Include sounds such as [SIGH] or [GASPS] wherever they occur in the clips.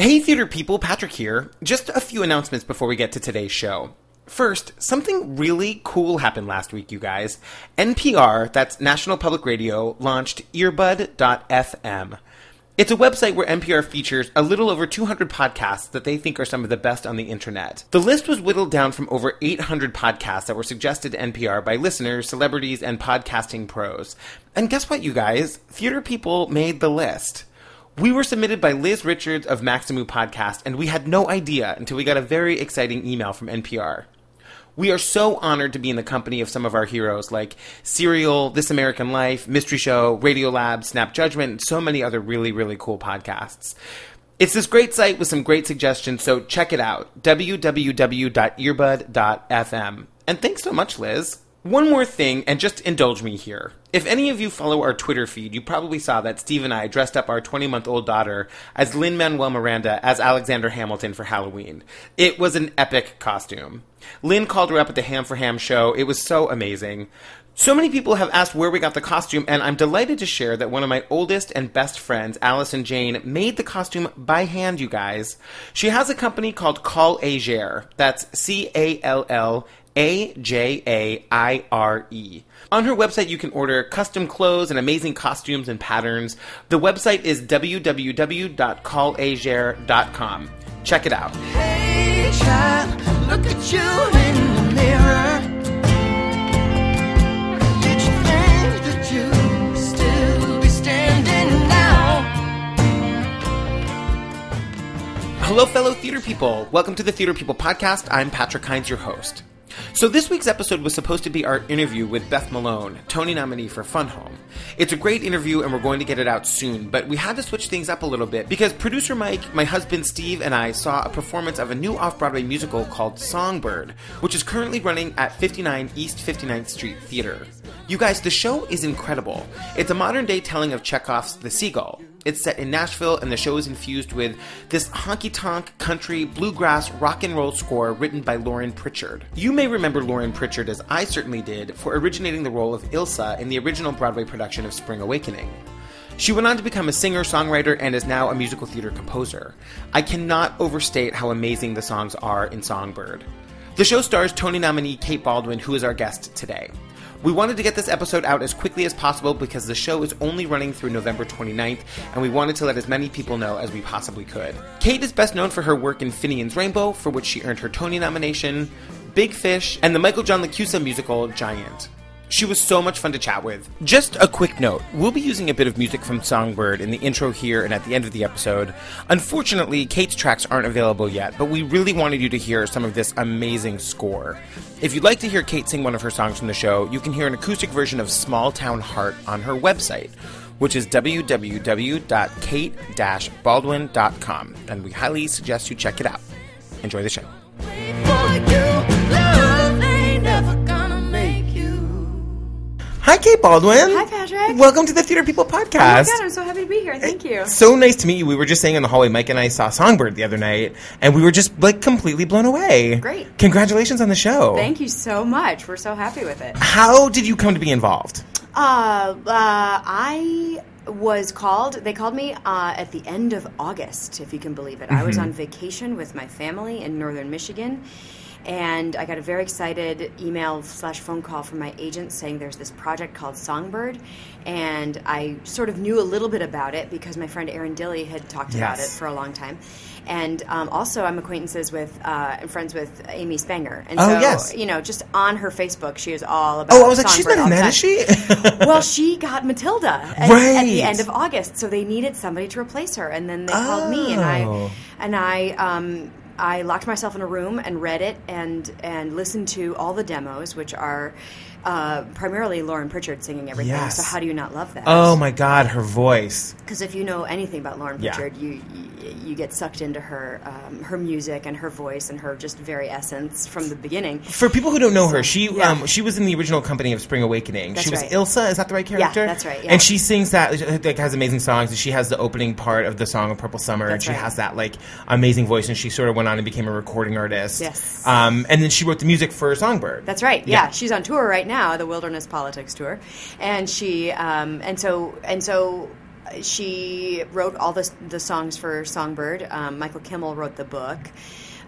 Hey, theater people, Patrick here. Just a few announcements before we get to today's show. First, something really cool happened last week, you guys. NPR, that's National Public Radio, launched earbud.fm. It's a website where NPR features a little over 200 podcasts that they think are some of the best on the internet. The list was whittled down from over 800 podcasts that were suggested to NPR by listeners, celebrities, and podcasting pros. And guess what, you guys? Theater people made the list. We were submitted by Liz Richards of Maximu Podcast, and we had no idea until we got a very exciting email from NPR. We are so honored to be in the company of some of our heroes like Serial, This American Life, Mystery Show, Radiolab, Snap Judgment, and so many other really, really cool podcasts. It's this great site with some great suggestions, so check it out www.earbud.fm. And thanks so much, Liz. One more thing, and just indulge me here. If any of you follow our Twitter feed, you probably saw that Steve and I dressed up our 20 month old daughter as Lin Manuel Miranda as Alexander Hamilton for Halloween. It was an epic costume. Lin called her up at the Ham for Ham show. It was so amazing. So many people have asked where we got the costume, and I'm delighted to share that one of my oldest and best friends, Allison Jane, made the costume by hand, you guys. She has a company called Call Ajaire. That's C A L L A J A I R E. On her website, you can order custom clothes and amazing costumes and patterns. The website is www.callajaire.com. Check it out. Hey, child, look at you in the mirror. Did you think that you'd still be standing now? Hello, fellow theater people. Welcome to the Theater People Podcast. I'm Patrick Hinds, your host. So, this week's episode was supposed to be our interview with Beth Malone, Tony nominee for Fun Home. It's a great interview, and we're going to get it out soon, but we had to switch things up a little bit because producer Mike, my husband Steve, and I saw a performance of a new off Broadway musical called Songbird, which is currently running at 59 East 59th Street Theater. You guys, the show is incredible. It's a modern day telling of Chekhov's The Seagull. It's set in Nashville, and the show is infused with this honky tonk, country, bluegrass, rock and roll score written by Lauren Pritchard. You may remember Lauren Pritchard, as I certainly did, for originating the role of Ilsa in the original Broadway production of Spring Awakening. She went on to become a singer songwriter and is now a musical theater composer. I cannot overstate how amazing the songs are in Songbird. The show stars Tony nominee Kate Baldwin, who is our guest today. We wanted to get this episode out as quickly as possible because the show is only running through November 29th, and we wanted to let as many people know as we possibly could. Kate is best known for her work in Finian's Rainbow, for which she earned her Tony nomination, Big Fish, and the Michael John LaChiusa musical Giant. She was so much fun to chat with. Just a quick note we'll be using a bit of music from Songbird in the intro here and at the end of the episode. Unfortunately, Kate's tracks aren't available yet, but we really wanted you to hear some of this amazing score. If you'd like to hear Kate sing one of her songs from the show, you can hear an acoustic version of Small Town Heart on her website, which is www.kate-baldwin.com, and we highly suggest you check it out. Enjoy the show. Hi, Kate Baldwin. Hi, Patrick. Welcome to the Theater People podcast. Oh my god, I'm so happy to be here. Thank you. So nice to meet you. We were just saying in the hallway, Mike and I saw Songbird the other night, and we were just like completely blown away. Great. Congratulations on the show. Thank you so much. We're so happy with it. How did you come to be involved? Uh, uh, I was called, they called me uh, at the end of August, if you can believe it. I was on vacation with my family in northern Michigan. And I got a very excited email slash phone call from my agent saying there's this project called Songbird, and I sort of knew a little bit about it because my friend Erin Dilly had talked about it for a long time, and um, also I'm acquaintances with uh, and friends with Amy Spanger, and Oh, so yes. you know just on her Facebook she is all about. Oh, I was like, she's Songbird not all in that, is she? [LAUGHS] well, she got Matilda at, at the end of August, so they needed somebody to replace her, and then they called me, and Oh. I and I um, I locked myself in a room and read it and and listened to all the demos, which are uh, primarily Lauren Pritchard singing everything. Yes. So how do you not love that? oh my God, her voice. Because if you know anything about Lauren Yeah. Pritchard, you, you you get sucked into her um, her music and her voice and her just very essence from the beginning. For people who don't know her, she yeah. um, she was in the original company of Spring Awakening. That's she was right. Ilsa, is that the right character? Yeah, that's right, yeah. And she sings that like has amazing songs. And she has the opening part of the song of Purple Summer, and she right. has that like amazing voice. And she sort of went on and became a recording artist. Yes. Um, and then she wrote the music for Songbird. That's right. Yeah. Yeah. she's on tour right now, the Wilderness Politics tour, and she um, and so and so she wrote all the the songs for Songbird. Um, Michael Kimmel wrote the book.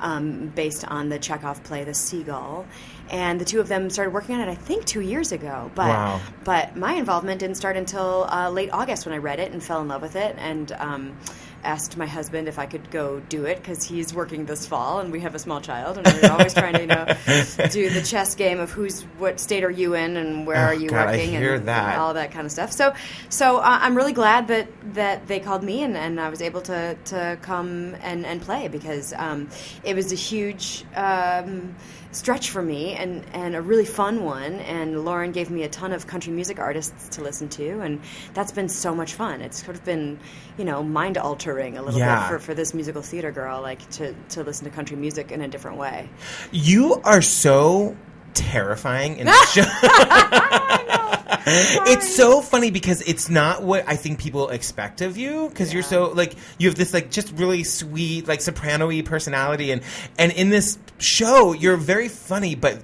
Um, based on the Chekhov play *The Seagull*, and the two of them started working on it. I think two years ago. But Wow. but my involvement didn't start until uh, late August when I read it and fell in love with it, and um, asked my husband if I could go do it because he's working this fall, and we have a small child, and we're always trying to you know [LAUGHS] do the chess game of who's what state are you in and where Oh, are you God, working and, and all that kind of stuff. So so uh, I'm really glad that that they called me and, and I was able to to come and and play because um, it was a huge. Um, stretch for me and, and a really fun one and Lauren gave me a ton of country music artists to listen to and that's been so much fun it's sort of been you know mind altering a little Yeah. bit for, for this musical theater girl like to, to listen to country music in a different way You are so terrifying in the [LAUGHS] show. [LAUGHS] it's so funny because it's not what I think people expect of you because you're so like you have this like just really sweet like soprano-y personality and and in this show you're very funny but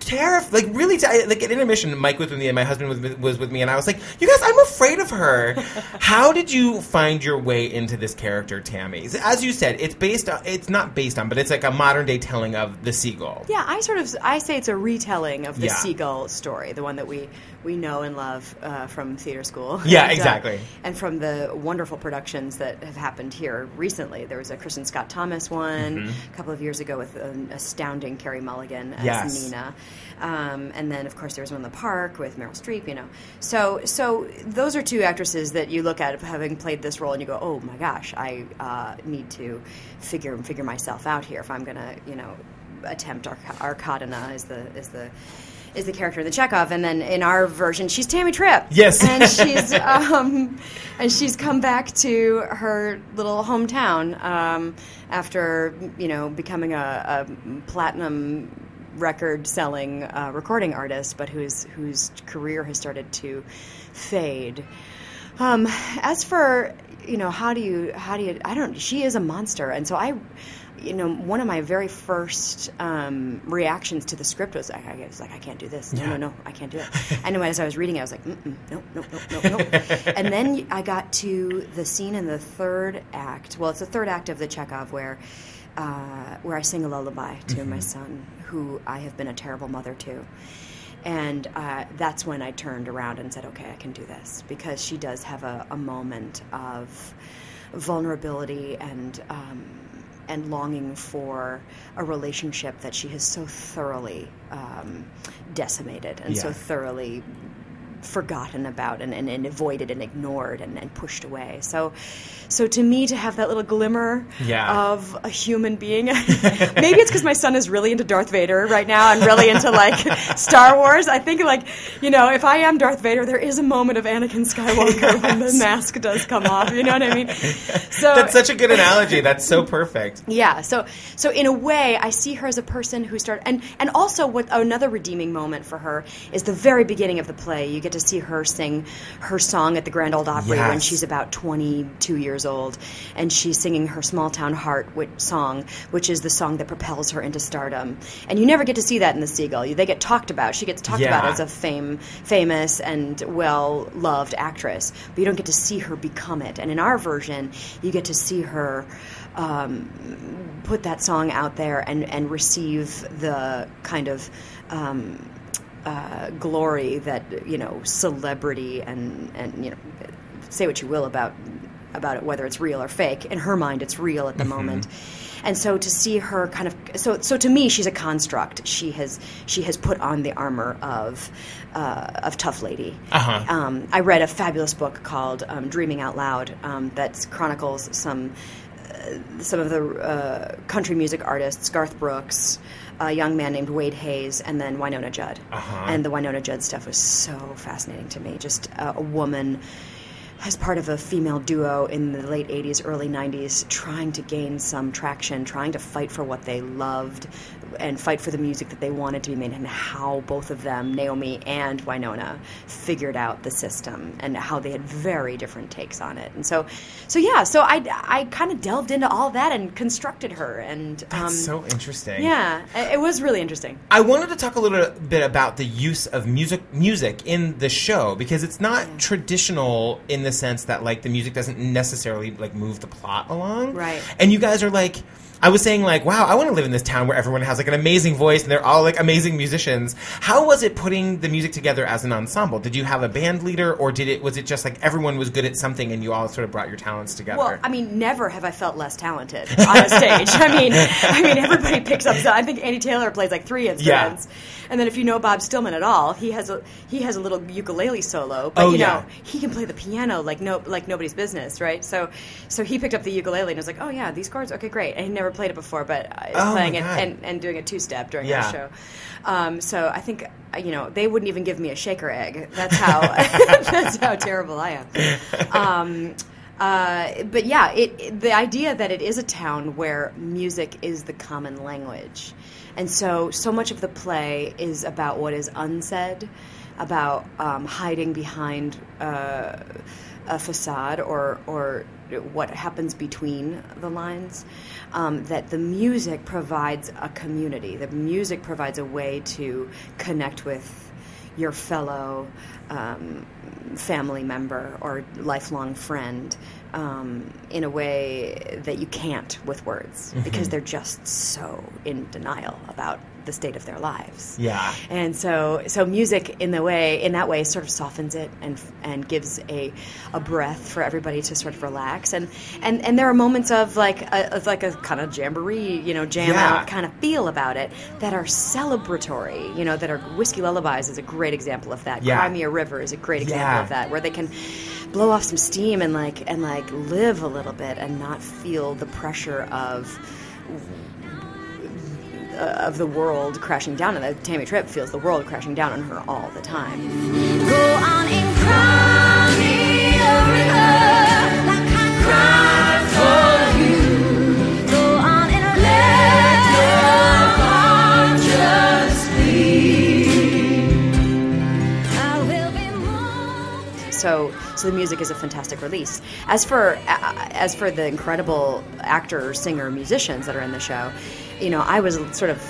terrif like really t- like at intermission Mike was with me and my husband was, with- was with me and I was like you guys I'm afraid of her. [LAUGHS] How did you find your way into this character Tammy? As you said it's based on it's not based on but it's like a modern day telling of the seagull. Yeah I sort of I say it's a retelling of the Yeah. seagull story the one that we we know and love uh, from theater school Yeah, [LAUGHS] And, uh, exactly. and from the wonderful productions that have happened here recently there was a Kristin Scott Thomas one a couple of years ago with an astounding Carey Mulligan as Mm-hmm. Yes. Nina um, and then of course there was one in the park with Meryl Streep you know so so those are two actresses that you look at having played this role and you go oh my gosh I uh, need to figure figure myself out here if I'm gonna you know attempt Ark- Arkadina is the is the is the character in the Chekhov, and then in our version, she's Tammy Tripp. Yes. and she's [LAUGHS] um, and she's come back to her little hometown um, after you know becoming a, a platinum record selling uh, recording artist, but whose whose career has started to fade. Um, as for you know, how do you how do you? I don't. She is a monster, and so I. You know, one of my very first um, reactions to the script was, I, I was like, I can't do this. No, Yeah. no, no, I can't do it. [LAUGHS] and as I was reading it, I was like, no, no, no, no, no. and then I got to the scene in the third act. Well, it's the third act of the Chekhov where, uh, where I sing a lullaby to my son, who I have been a terrible mother to. And uh, that's when I turned around and said, okay, I can do this. Because she does have a, a moment of vulnerability and, um, and longing for a relationship that she has so thoroughly um, decimated and so thoroughly forgotten about and, and, and avoided and ignored and, and pushed away. So, so to me, to have that little glimmer Yeah. of a human being, [LAUGHS] maybe it's because my son is really into Darth Vader right now and really into like [LAUGHS] Star Wars. I think like you know, if I am Darth Vader, there is a moment of Anakin Skywalker [LAUGHS] when the mask does come off. You know what I mean? So That's such a good analogy. That's so perfect. yeah, so so in a way, I see her as a person who started, and and also what another redeeming moment for her is the very beginning of the play. You get to see her sing her song at the Grand Ole Opry when she's about twenty two years old, and she's singing her Small Town Heart which, song, which is the song that propels her into stardom. And you never get to see that in the Seagull. They get talked about. She gets talked about as a fame, famous and well loved actress, but you don't get to see her become it. And in our version, you get to see her um, put that song out there and, and receive the kind of um, uh, glory that you know celebrity and and you know say what you will about about it whether it's real or fake in her mind it's real at the moment. And so to see her kind of so so to me she's a construct. She has she has put on the armor of uh, of tough lady. Uh-huh. um, I read a fabulous book called um, Dreaming Out Loud um, that chronicles some uh, some of the uh, country music artists, Garth Brooks, a young man named Wade Hayes, and then Wynonna Judd. Uh-huh. And the Wynonna Judd stuff was so fascinating to me. Just uh, a woman as part of a female duo in the late 80s, early 90s, trying to gain some traction, trying to fight for what they loved, and fight for the music that they wanted to be made, and how both of them, Naomi and Wynonna, figured out the system and how they had very different takes on it. And so, so yeah, so I I kind of delved into all that and constructed her, and That's um, so interesting. yeah, it it was really interesting. I wanted to talk a little bit about the use of music music in the show because it's not traditional in the sense that like the music doesn't necessarily like move the plot along. Right. And you guys are like I was saying like, wow, I want to live in this town where everyone has like an amazing voice and they're all like amazing musicians. How was it putting the music together as an ensemble? Did you have a band leader or did it was it just like everyone was good at something and you all sort of brought your talents together? Well, I mean, never have I felt less talented on a stage. I mean, I mean, everybody picks up. I think Andy Taylor plays like three instruments, and then if you know Bob Stillman at all, he has a he has a little ukulele solo. But Oh, you know, yeah. he can play the piano like no like nobody's business, right? So, so he picked up the ukulele and was like, oh yeah, these chords, okay, great. And he never played it before, but uh, Oh, playing it and, and doing a two step during Yeah. the show. Um, so I think you know they wouldn't even give me a shaker egg. That's how [LAUGHS] [LAUGHS] that's how terrible I am. Um, uh, but yeah, it, it- the idea that it is a town where music is the common language, and so so much of the play is about what is unsaid, about um, hiding behind uh, a facade or or what happens between the lines. Um, that the music provides a community. The music provides a way to connect with your fellow um, family member or lifelong friend um, in a way that you can't with words because they're just so in denial about the state of their lives. Yeah. And so, so music in the way, in that way, sort of softens it and and gives a a breath for everybody to sort of relax. And and and there are moments of like a, of like a kind of jamboree, you know, jam Yeah. out kind of feel about it that are celebratory. You know, that are whiskey lullabies is a great example of that. Yeah. Cry Me a River is a great example Yeah. of that, where they can blow off some steam and like and like live a little bit and not feel the pressure of uh, of the world crashing down and that Tammy Tripp feels the world crashing down on her all the time. Go on and cry me a river like I cried for you. Go on and let your heart just bleed. I will be moved. So, so the music is a fantastic release. As for uh, as for the incredible actor, singer, musicians that are in the show, you know, I was sort of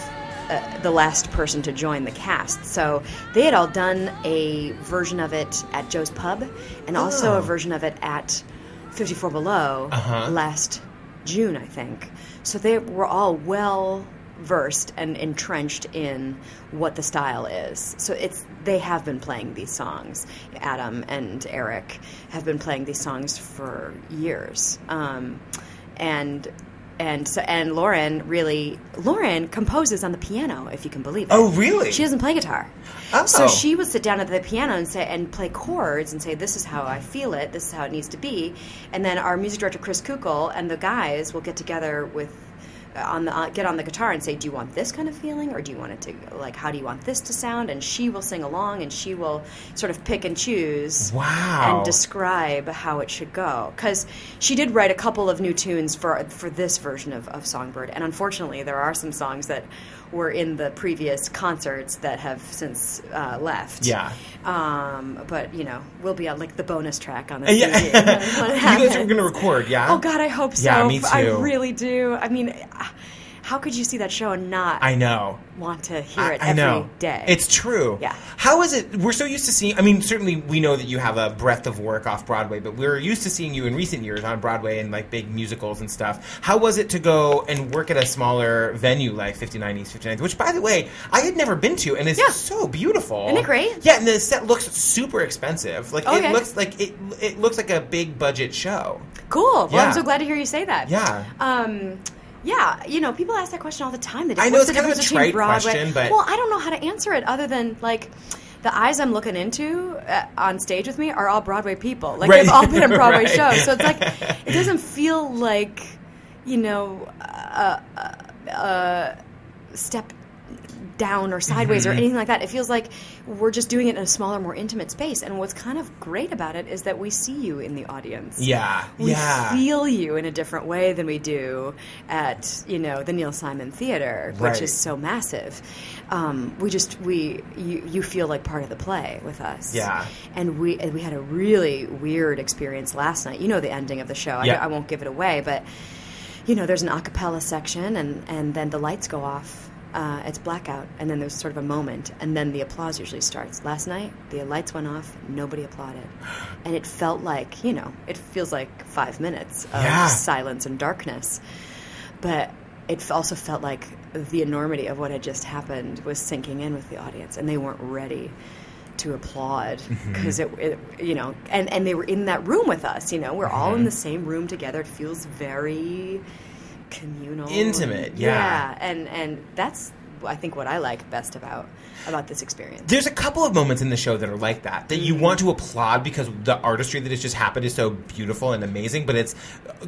uh, the last person to join the cast. So they had all done a version of it at Joe's Pub, and also Oh. a version of it at 54 Below Uh-huh. last June, I think. So they were all well versed and entrenched in what the style is. So it's they have been playing these songs. Adam and Eric have been playing these songs for years, um, and and so and Lauren really Lauren composes on the piano, if you can believe it. Oh, really? She doesn't play guitar. Oh. So she would sit down at the piano and say and play chords and say, "This is how I feel it. This is how it needs to be." And then our music director Chris Kukul and the guys will get together with on the uh, get on the guitar and say, "Do you want this kind of feeling, or do you want it to like how do you want this to sound?" And she will sing along and she will sort of pick and choose Wow. and describe how it should go. Because she did write a couple of new tunes for for this version of, of Songbird, and unfortunately, there are some songs that were in the previous concerts that have since uh, left. Yeah. Um, but you know, we'll be on like the bonus track on this. yeah. [LAUGHS] You guys are going to record, yeah? Oh God, I hope so. Yeah, me too. I really do. I mean, how could you see that show and not I know. want to hear I, it I every know. day? It's true. Yeah. How is it? We're so used to seeing. I mean, certainly we know that you have a breadth of work off Broadway, but we're used to seeing you in recent years on Broadway and like big musicals and stuff. How was it to go and work at a smaller venue like 59 East 59th, which, by the way, I had never been to, and it's Yeah. so beautiful. Isn't it great? Yeah, and the set looks super expensive. Like Okay. it looks like it. It looks like a big budget show. cool. Well, Yeah. I'm so glad to hear you say that. Yeah. Um, yeah, you know, people ask that question all the time. The, I know what's it's the kind of a difference between trite Broadway? question, but- well, I don't know how to answer it other than like the eyes I'm looking into uh, on stage with me are all Broadway people. Like Right. they've all been in [LAUGHS] Broadway Right. shows, so it's like it doesn't [LAUGHS] feel like you know a, a, a step down or sideways Mm-hmm. or anything like that. It feels like we're just doing it in a smaller, more intimate space. And what's kind of great about it is that we see you in the audience. Yeah, We yeah. feel you in a different way than we do at you know the Neil Simon Theater, Right. which is so massive. Um, we just we you, you feel like part of the play with us. Yeah. and we and we had a really weird experience last night. You know the ending of the show. I, Yeah. I won't give it away, but you know there's an a cappella section, and and then the lights go off. Uh, it's blackout, and then there's sort of a moment, and then the applause usually starts. Last night, the lights went off, nobody applauded, [GASPS] and it felt like you know, it feels like five minutes of Yeah. silence and darkness, but it also felt like the enormity of what had just happened was sinking in with the audience, and they weren't ready to applaud Mm-hmm. because it, it, you know, and and they were in that room with us. You know, we're all Mm-hmm. in the same room together. It feels very communal, Intimate, yeah. and and that's I think what I like best about about this experience. There's a couple of moments in the show that are like that that you want to applaud because the artistry that has just happened is so beautiful and amazing, but it's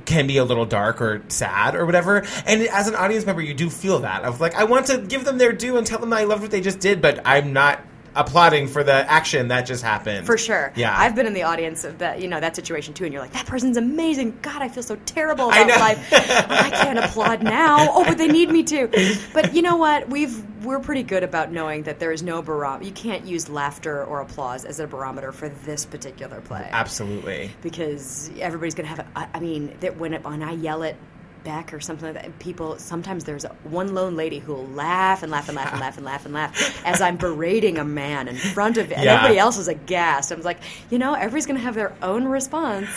can be a little dark or sad or whatever. And as an audience member, you do feel that of like I want to give them their due and tell them I loved what they just did, but I'm not applauding for the action that just happened. For sure. Yeah. I've been in the audience of that, you know, that situation too, and you're like, that person's amazing. God, I feel so terrible I about know. life. I can't applaud now. Oh, but they need me to. But you know what? We've we're pretty good about knowing that there is no barometer. You can't use laughter or applause as a barometer for this particular play. Absolutely. because everybody's gonna have. A, I I mean, that when it, when I yell at Beck or something like that, people sometimes there's one lone lady who will laugh and laugh and laugh and laugh and laugh and laugh [LAUGHS] as I'm berating a man in front of, and Yeah. everybody else is aghast. I'm like, you know, everybody's gonna have their own response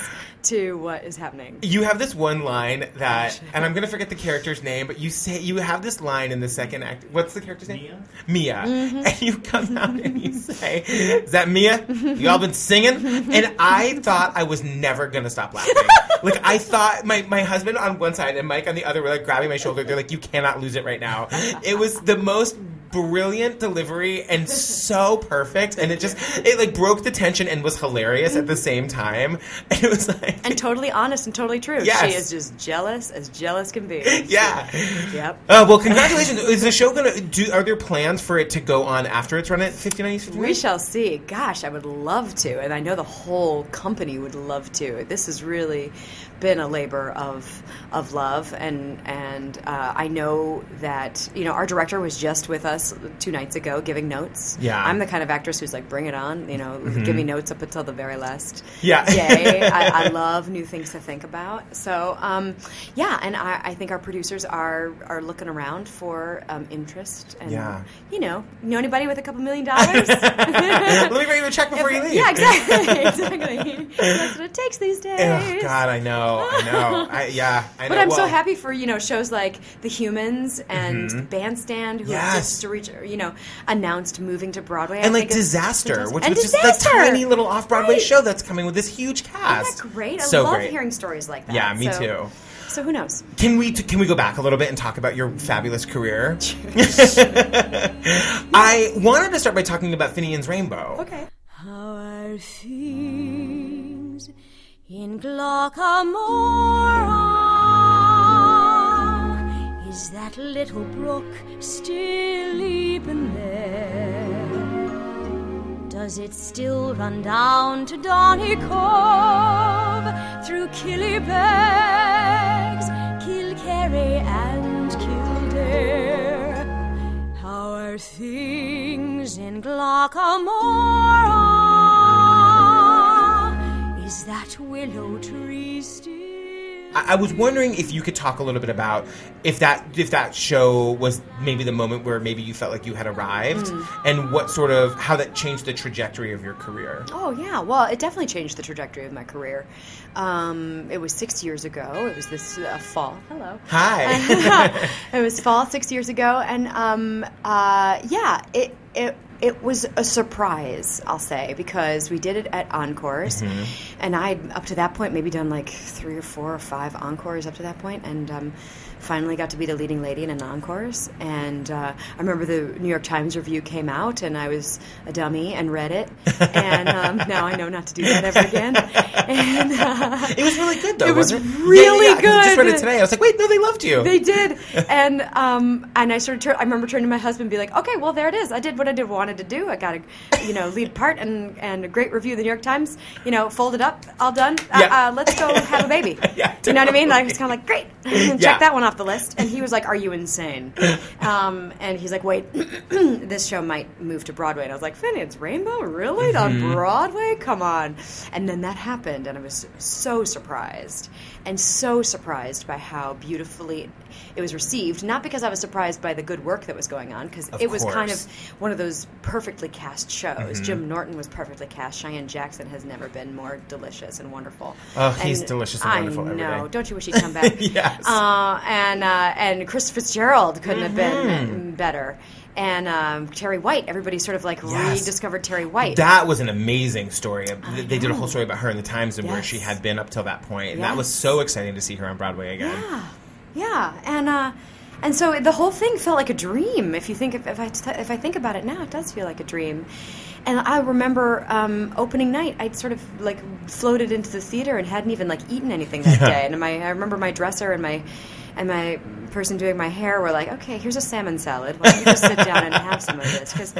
to what is happening. You have this one line that, and I'm gonna forget the character's name, but you say you have this line in the second act. What's the character's name? Mia. Mm-hmm. [LAUGHS] And you come out and you say, "Is that Mia? [LAUGHS] You all been singing?" And I thought I was never gonna stop laughing. [LAUGHS] like I thought my my husband on one side and Mike on the other were like grabbing my shoulder. They're like, "You cannot lose it right now." It was the most brilliant delivery and so perfect, and it just it like broke the tension and was hilarious at the same time. [LAUGHS] And it was like And totally honest and totally true. Yes. She is just jealous as jealous can be. [LAUGHS] yeah. Yep. Uh, well, congratulations. Is the show gonna do? Are there plans for it to go on after it's run at 59 East 59? We shall see. Gosh, I would love to, and I know the whole company would love to. This has really been a labor of of love, and and uh, I know that you know our director was just with us two nights ago giving notes. Yeah. I'm the kind of actress who's like, bring it on. You know, give me notes up until the very last Yeah. day. [LAUGHS] I, I love new things to think about. So um, yeah, and I, I think our producers are are looking around for um, interest, and Yeah. you know, know anybody with a couple million dollars? [LAUGHS] Let me write you a check before you leave. Yeah, exactly. [LAUGHS] exactly. That's what it takes these days. Oh God, I know, I know. I, yeah, I know. But I'm so happy for you know shows like The Humans and Bandstand, who have Mm-hmm. Yes. just to reach, you know announced moving to Broadway, I And like think Disaster, which and was just like tiny little off-Broadway Right. show that's coming with this huge cast. Isn't that great? I So love great. hearing stories like that. Yeah, me So- too. So who knows? Can we can we go back a little bit and talk about your fabulous career? [LAUGHS] [LAUGHS] I wanted to start by talking about Finian's Rainbow. Okay. How are things in Glockamora? Is that little brook still leaping there? Does it still run down to Donny Cove through Killybegs, Kilkerry, and Kildare? How are things in Glocca Morra? Is that willow tree still? I I was wondering if you could talk a little bit about if that if that show was maybe the moment where maybe you felt like you had arrived, and what sort of how that changed the trajectory of your career. Oh yeah, well, it definitely changed the trajectory of my career. Um, it was six years ago. It was this uh, fall. Hello. Hi. [LAUGHS] [LAUGHS] it was fall six years ago, and um, uh, yeah, it it it was a surprise, I'll say, because we did it at Encores, and I'd up to that point maybe done like three or four or five encores up to that point, and um, finally got to be the leading lady in a non-chorus. And uh, I remember the New York Times review came out, and I was a dummy and read it. And um, [LAUGHS] now I know not to do that ever again. [LAUGHS] And uh, It was really good, though. It was it? really Yeah, yeah, 'cause I just read it today. I was like, wait, no, they loved you. They did, [LAUGHS] and um, and I sort of tur- I remember turning to my husband and be like, okay, well there it is. I did what I did wanted to do. I got a you know lead part and and a great review of the New York Times. You know, folded up, all done. Uh, Yeah. uh, let's go have a baby. Yeah, you know what I mean? I totally. was kind of like, great, check that one off the list. And he was like, are you insane? Um, and he's like, wait, [CLEARS THROAT] this show might move to Broadway. And I was like, Finian's Rainbow, really on Broadway? Come on. And then that happened, and I was so surprised, and so surprised by how beautifully it was received. Not because I was surprised by the good work that was going on, because it was kind of one of those perfectly cast shows. Jim Norton was perfectly cast. Cheyenne Jackson has never been more delicious and wonderful. Oh, he's delicious and wonderful I know. Don't you wish he'd come back? [LAUGHS] Yes. Uh, and uh, and Chris Fitzgerald couldn't have Mm-hmm. been better. And um, Terri White, everybody sort of like Yes. rediscovered Terri White. That was an amazing story. They did a whole story about her in the Times and where she had been up till that point, and that was so exciting to see her on Broadway again. Yeah, yeah, and uh, and so the whole thing felt like a dream. If you think if, if I if I think about it now, it does feel like a dream. And I remember um, opening night, I'd sort of like floated into the theater and hadn't even like eaten anything that Yeah. day. And my I remember my dresser and my and my person doing my hair were like, "Okay, here's a salmon salad. Why don't you just sit down and have some of this?" Because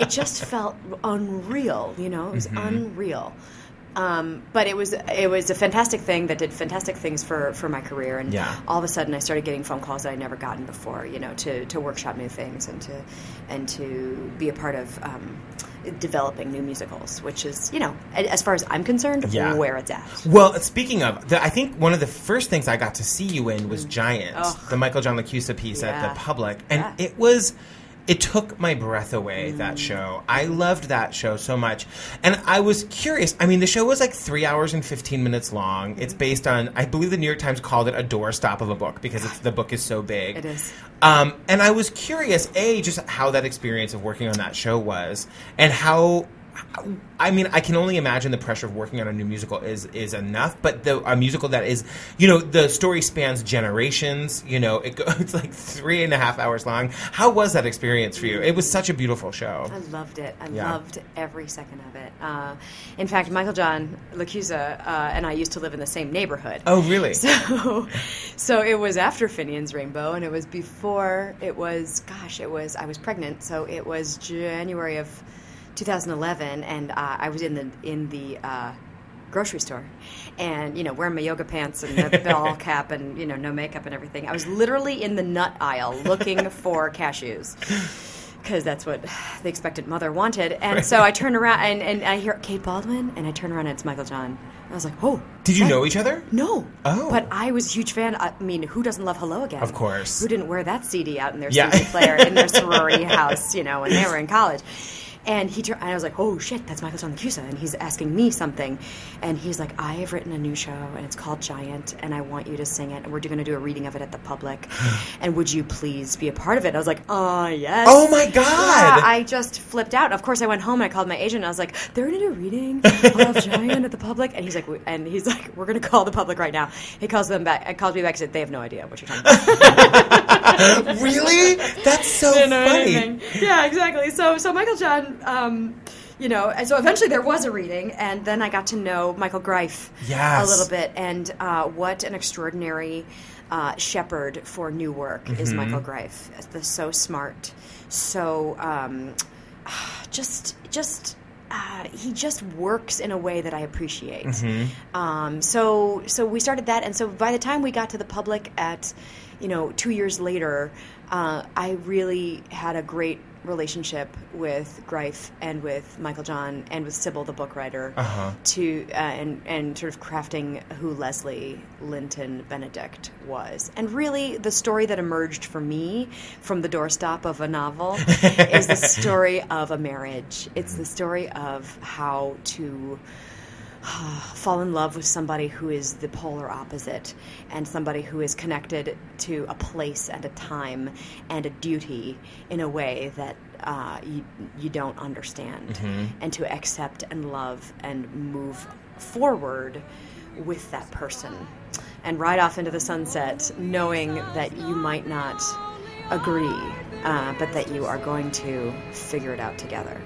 it just felt unreal. You know, it was mm-hmm. unreal. Um, but it was it was a fantastic thing that did fantastic things for, for my career, and Yeah. all of a sudden I started getting phone calls that I'd never gotten before. You know, to, to workshop new things and to and to be a part of um, developing new musicals, which is you know, as far as I'm concerned, Yeah. where it's at. Well, speaking of, the, I think one of the first things I got to see you in was Giant, Oh. the Michael John LaChiusa piece at the Public, and Yeah. it was. It took my breath away, Mm. that show. I loved that show so much. And I was curious. I mean, the show was like three hours and 15 minutes long. It's based on, I believe the New York Times called it a doorstop of a book because it's, the book is so big. It is. Um, and I was curious, A, just how that experience of working on that show was, and how. I mean, I can only imagine the pressure of working on a new musical is is enough. But the a musical that is, you know, the story spans generations. You know, it go, [LAUGHS] it's like three and a half hours long. How was that experience for you? It was such a beautiful show. I loved it. I Yeah. loved every second of it. Uh, in fact, Michael John LaChiusa uh, and I used to live in the same neighborhood. Oh, really? [LAUGHS] So, so it was after Finian's Rainbow, and it was before. It was, gosh, it was. I was pregnant, so it was January of 2011, and uh, I was in the in the uh, grocery store, and you know, wearing my yoga pants and the ball [LAUGHS] cap, and you know, no makeup and everything. I was literally in the nut aisle looking [LAUGHS] for cashews. Because that's what the expectant mother wanted. And so I turned around and, and I hear Kate Baldwin, and I turn around and it's Michael John. I was like, oh. Did you that- know each other? no. Oh. But I was a huge fan. I mean, who doesn't love Hello Again? Of course. Who didn't wear that CD out in their Yeah. CD player in their sorority [LAUGHS] house, you know, when they were in college? And he turned, and I was like, oh shit, that's Michael John LaChiusa. And he's asking me something. And he's like, I have written a new show, and it's called Giant, and I want you to sing it. And we're going to do a reading of it at the public. [SIGHS] and would you please be a part of it? I was like, oh, yes. Oh, my God. Yeah, I just flipped out. Of course, I went home and I called my agent. and I was like, "They're going to do a reading of [LAUGHS] Giant at the public," and he's like, "We- "And he's like, we're going to call the public right now." He calls them back. and calls me back and said, "They have no idea what you're talking about." [LAUGHS] [LAUGHS] really? That's so They don't funny. anything. Yeah, exactly. So, so Michael John. Um, you know, and so eventually there was a reading, and then I got to know Michael Greif Yes. a little bit, and uh, what an extraordinary uh, shepherd for new work is Mm-hmm. Michael Greif. The so smart, so um, [SIGHS] just just. Uh, he just works in a way that I appreciate. Mm-hmm. Um, so, so we started that, and so by the time we got to the public at, you know, two years later, uh, I really had a great relationship with Greif and with Michael John and with Sybil, the book writer, Uh-huh. to uh, and and sort of crafting who Leslie Linton Benedict was. And really, the story that emerged for me from the doorstop of a novel is the [LAUGHS] story of a marriage. It's the story of how to [SIGHS] fall in love with somebody who is the polar opposite and somebody who is connected to a place and a time and a duty in a way that uh, you, you don't understand. And to accept and love and move forward with that person. And ride off into the sunset, knowing that you might not agree, uh, but that you are going to figure it out together.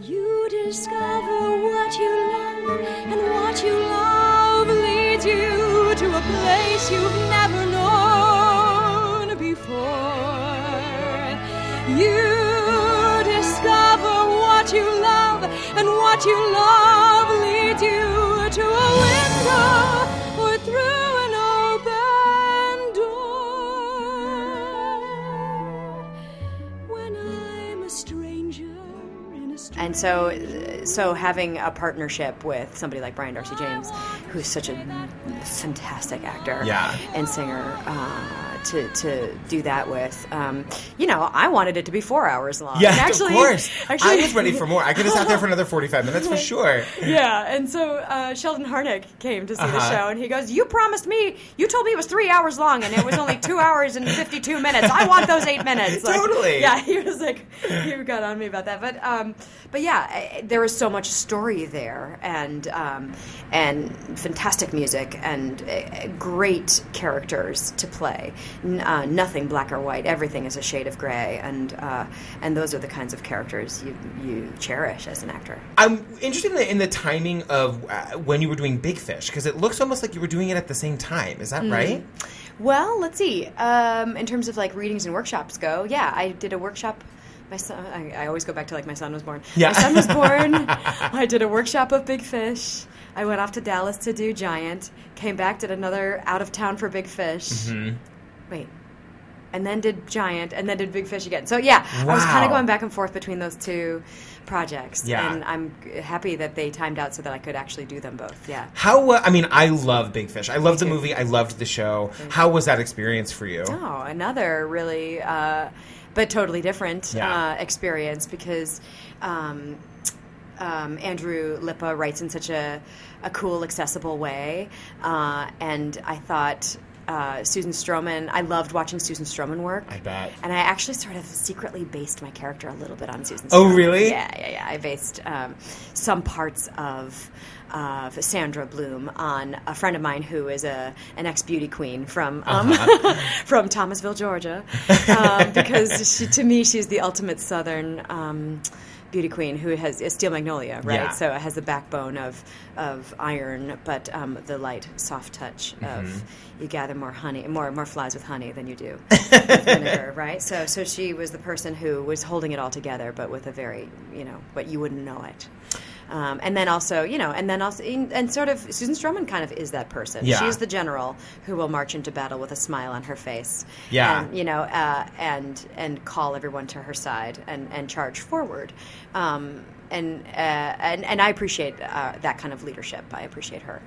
You discover what you love, and what you love leads you to a place you've never known before. You discover what you love, and what you love leads you to a window or through an open door. When I'm a stranger in a strange And so, so having a partnership with somebody like Brian Darcy James, who's such a fantastic actor Yeah. and singer, uh, to to do that with, um, you know, I wanted it to be four hours long. Yeah, And actually, of course. Actually, I was ready for more. I could have sat there for [LAUGHS] another 45 minutes for sure. yeah, and so uh, Sheldon Harnick came to see the Uh-huh. show, and he goes, "You promised me. You told me it was three hours long, and it was only two hours and fifty-two minutes. I want those eight minutes." Like, Totally. Yeah, he was like, he got on me about that, but um, but yeah, I- there was so much story there, and um, and fantastic music, and uh, great characters to play. N- uh, nothing black or white. Everything is a shade of gray, and uh, and those are the kinds of characters you you cherish as an actor. I'm interested in the, in the timing of uh, when you were doing Big Fish because it looks almost like you were doing it at the same time. Is Mm-hmm. that right? Well, let's see. Um, in terms of like readings and workshops go, yeah, I did a workshop. My son, I, I always go back to like my son was born. Yeah. My son was born. [LAUGHS] [LAUGHS] I did a workshop of Big Fish. I went off to Dallas to do Giant. Came back, did another out of town for Big Fish. Mm-hmm. Wait. And then did Giant, and then did Big Fish again. So yeah, I was kind of going back and forth between those two projects. Yeah. And I'm happy that they timed out so that I could actually do them both. Yeah. How? Uh, I mean, I love Big Fish. I loved the movie. I loved the show. How was that experience for you? Oh, another really, uh, but totally different Yeah. uh, experience because um, um, Andrew Lippa writes in such a, a cool, accessible way, uh, and I thought. Uh, Susan Stroman. I loved watching Susan Stroman work. I bet. And I actually sort of secretly based my character a little bit on Susan. Stroman. Oh, really? Yeah, yeah, yeah. I based um, some parts of of Sandra Bloom on a friend of mine who is a an ex beauty queen from um, Uh-huh. [LAUGHS] from Thomasville, Georgia, um, because she, to me she's the ultimate Southern. Um, Beauty queen who has a steel magnolia, right? Yeah. So it has the backbone of of iron, but um, the light, soft touch Mm-hmm. of you gather more honey, more more flies with honey than you do [LAUGHS] with vinegar, right? So so she was the person who was holding it all together, but with a very you know, but you wouldn't know it. Um, and then also, you know, and then also, and sort of, Susan Stroman kind of is that person. Yeah. She's the general who will march into battle with a smile on her face. Yeah. And, you know, uh, and and call everyone to her side and, and charge forward. Um, and, uh, and and I appreciate uh, that kind of leadership. I appreciate her.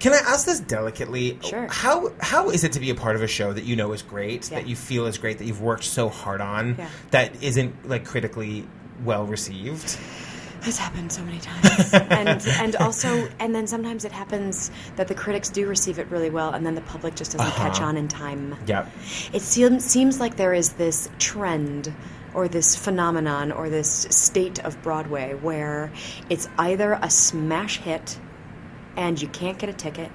Can I ask this delicately? Sure. How how is it to be a part of a show that you know is great, Yeah. that you feel is great, that you've worked so hard on, Yeah. that isn't like critically well received? It's happened so many times, and [LAUGHS] and also, and then sometimes it happens that the critics do receive it really well, and then the public just doesn't catch Uh-huh. on in time. Yep. It seems seems like there is this trend or this phenomenon or this state of Broadway where it's either a smash hit and you can't get a ticket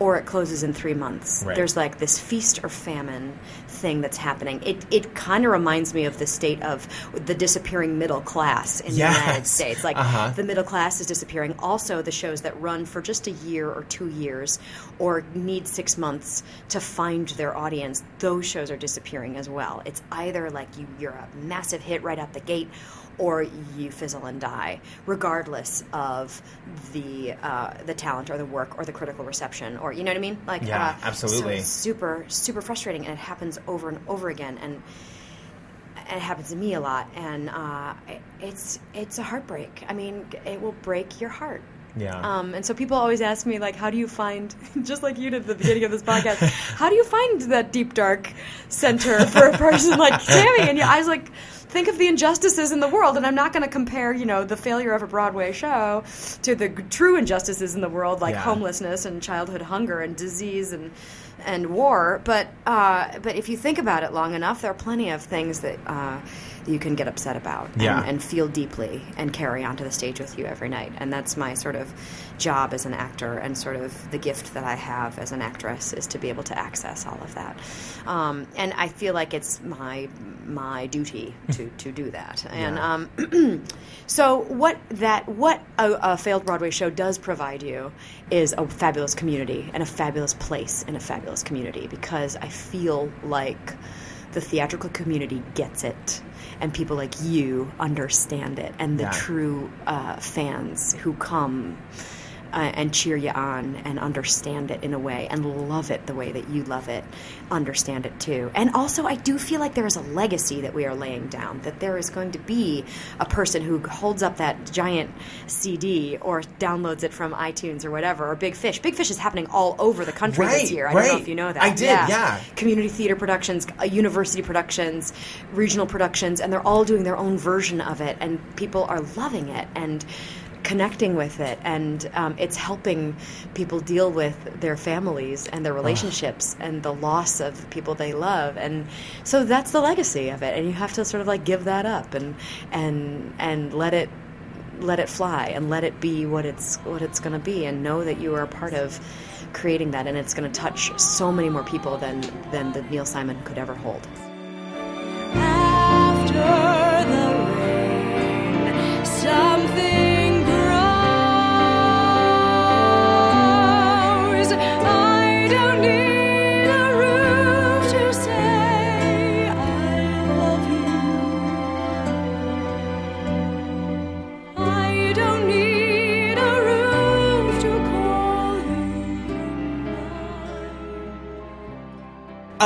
or it closes in 3 months. Right. There's like this feast or famine thing that's happening. It it kind of reminds me of the state of the disappearing middle class in Yes. the United States. Like Uh-huh. the middle class is disappearing. Also, the shows that run for just a year or two years or need six months to find their audience, those shows are disappearing as well. It's either like you, you're a massive hit right out the gate or you fizzle and die, regardless of the uh, the talent or the work or the critical reception or you know what I mean? Like Yeah, uh, absolutely. So it's super super frustrating, and it happens over and over again, and and it happens to me a lot, and uh, it- it's it's a heartbreak. I mean, it will break your heart. Yeah. Um, and so people always ask me, like, how do you find, [LAUGHS] just like you did at the beginning of this podcast, [LAUGHS] how do you find that deep dark center for a person like [LAUGHS] Tammy? And I was like, think of the injustices in the world, and I'm not going to compare, you know, the failure of a Broadway show to the true injustices in the world, like Yeah. homelessness and childhood hunger and disease and and war. But uh, but if you think about it long enough, there are plenty of things that. Uh, you can get upset about and, Yeah. and feel deeply and carry onto the stage with you every night. And that's my sort of job as an actor and sort of the gift that I have as an actress is to be able to access all of that. Um, and I feel like it's my my duty to, to do that. And Yeah. um, [CLEARS THROAT] so what that what a, a failed Broadway show does provide you is a fabulous community and a fabulous place in a fabulous community because I feel like the theatrical community gets it and people like you understand it and the Yeah. true uh, fans who come uh, and cheer you on and understand it in a way and love it the way that you love it understand it too. And also i do feel like there is a legacy that we are laying down that there is going to be a person who holds up that giant cd or downloads it from itunes or whatever or big fish. Big fish is happening all over the country Right, this year. I don't know if you know that. I did, yeah. community theater productions, uh, university productions, regional productions, and they're all doing their own version of it, and people are loving it and connecting with it, and um, it's helping people deal with their families and their relationships and the loss of people they love, and so that's the legacy of it, and you have to sort of like give that up and and and let it let it fly and let it be what it's what it's going to be and know that you are a part of creating that and it's going to touch so many more people than than the Neil Simon could ever hold.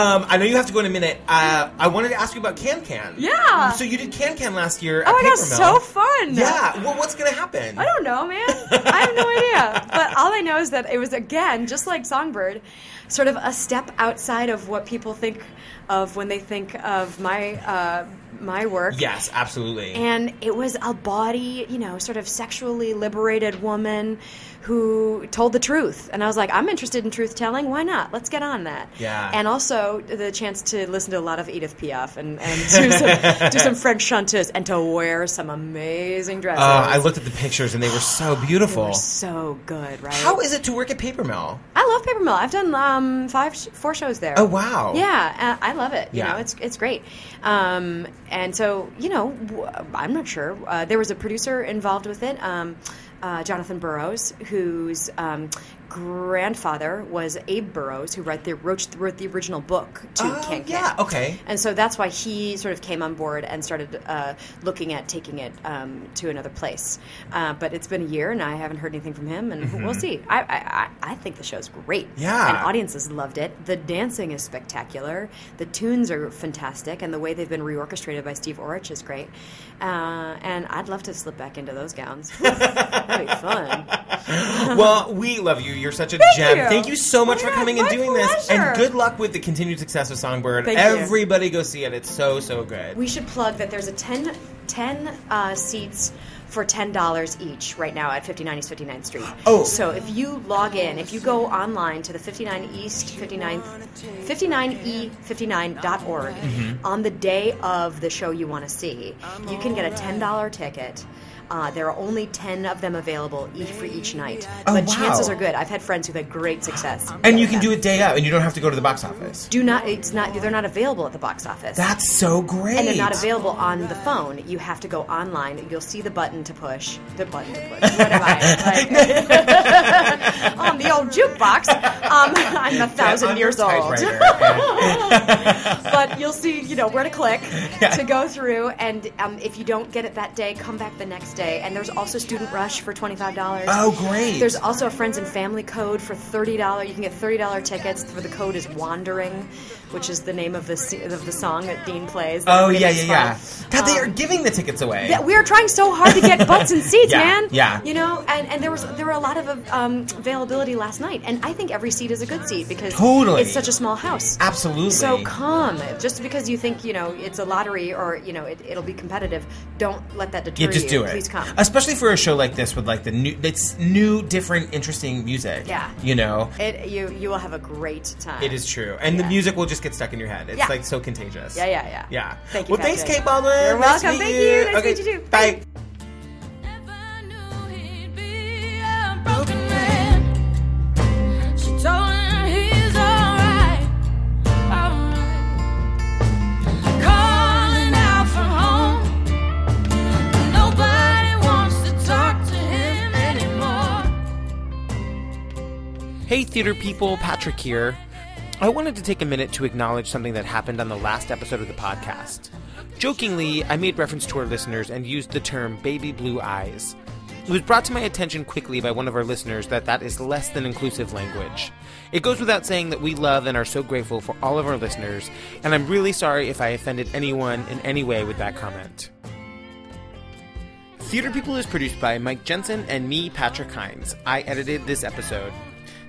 Um, I know you have to go in a minute. Uh, I wanted to ask you about Can Can. Yeah. So you did Can Can last year. Oh my gosh, so fun! Yeah. Well, what's gonna happen? I don't know, man. [LAUGHS] I have no idea. But all I know is that it was again, just like Songbird, sort of a step outside of what people think of when they think of my uh, my work. Yes, absolutely. And it was a body, you know, sort of sexually liberated woman who told the truth. And I was like, I'm interested in truth telling. Why not? Let's get on that. Yeah. And also the chance to listen to a lot of Edith Piaf and, and do, some, do some [LAUGHS] French chanteuse and to wear some amazing dresses. uh, I looked at the pictures and they were so beautiful. were so good, right? How is it to work at Paper Mill? I love Paper Mill. I've done um, five, four shows there. Oh wow. Yeah, uh, I love it. You Yeah. know, it's it's great. Um, and so, you know, I'm not sure. Uh, there was a producer involved with it, um, uh, Jonathan Burrows, who's um, grandfather was Abe Burrows, who wrote the wrote, wrote the original book to Can. yeah, okay. And so that's why he sort of came on board and started uh, looking at taking it um, to another place. Uh, but it's been a year, and I haven't heard anything from him, and we'll see. I, I, I think the show's great. Mm-hmm. Yeah. And audiences loved it. The dancing is spectacular. The tunes are fantastic, and the way they've been reorchestrated by Steve Orich is great. Uh, and I'd love to slip back into those gowns. [LAUGHS] That'd be fun. well, we love you. You're such a gem. you. Thank you so much Oh for my coming and my doing this. And good luck with the continued success of Songbird. Thank you. Everybody go see it. It's so so good. We should plug that there's a 10, 10 uh, seats for $10 each right now at 59 East 59th Street. [GASPS] Oh. So if you log in, if you go online to the 59 East 59th, 59e59.org Mm-hmm. on the day of the show you want to see, you can get a $10 ticket. Uh, there are only 10 of them available each for each night. Oh, but wow. chances are good. I've had friends who've had great success. and you can do it day up, and you don't have to go to the box office. Do not, it's not, they're not available at the box office. That's so great. and they're not available on the phone. You have to go online. You'll see the button to push. The button to push. What am I? Like, [LAUGHS] on the old jukebox. Um, [LAUGHS] I'm a thousand years old. [LAUGHS] but you'll see, you know, where to click Yeah. to go through. And um, if you don't get it that day, come back the next next day. And there's also Student Rush for $25. Oh, great. There's also a friends and family code for $30. You can get $30 tickets for the code is Wandering, which is the name of the of the song that Dean plays. that Oh yeah, yeah, yeah. God, they Um, are giving the tickets away. yeah, we are trying so hard to get [LAUGHS] butts and seats, Yeah, man. yeah. You know, and, and there was there were a lot of um, availability last night, and I think every seat is a good seat because Totally. it's such a small house. Absolutely. So come, just because you think you know it's a lottery or you know it, it'll be competitive, don't let that deter yeah, just you. do it. Please come. Especially for a show like this with like the new, it's new, different, interesting music. Yeah. You know, It you you will have a great time. it is true, and the music will just get stuck in your head. It's Yeah. like so contagious. Yeah, yeah, yeah. Yeah. Thank you. Well, thanks, Kate Baldwin. You're Nice to welcome. Thank you. Nice to Okay, meet you too. Bye. Never theater people, Patrick here. I wanted to take a minute to acknowledge something that happened on the last episode of the podcast. Jokingly, I made reference to our listeners and used the term baby blue eyes. It was brought to my attention quickly by one of our listeners that that is less than inclusive language. It goes without saying that we love and are so grateful for all of our listeners, and I'm really sorry if I offended anyone in any way with that comment. Theater People is produced by Mike Jensen and me, Patrick Hinds. I edited this episode.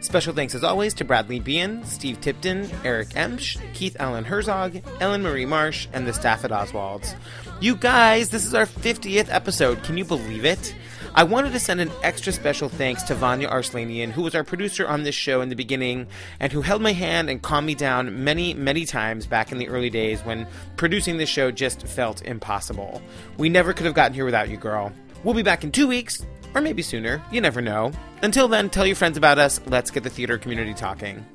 Special thanks as always to Bradley Bean, Steve Tipton, Eric Emsch, Keith Allen Herzog, Ellen Marie Marsh, and the staff at Oswald's. You guys, this is our 50th episode. Can you believe it? I wanted to send an extra special thanks to Vanya Arslanian, who was our producer on this show in the beginning and who held my hand and calmed me down many, many times back in the early days when producing this show just felt impossible. We never could have gotten here without you, girl. We'll be back in two weeks, or maybe sooner. You never know. Until then, tell your friends about us. Let's get the theater community talking.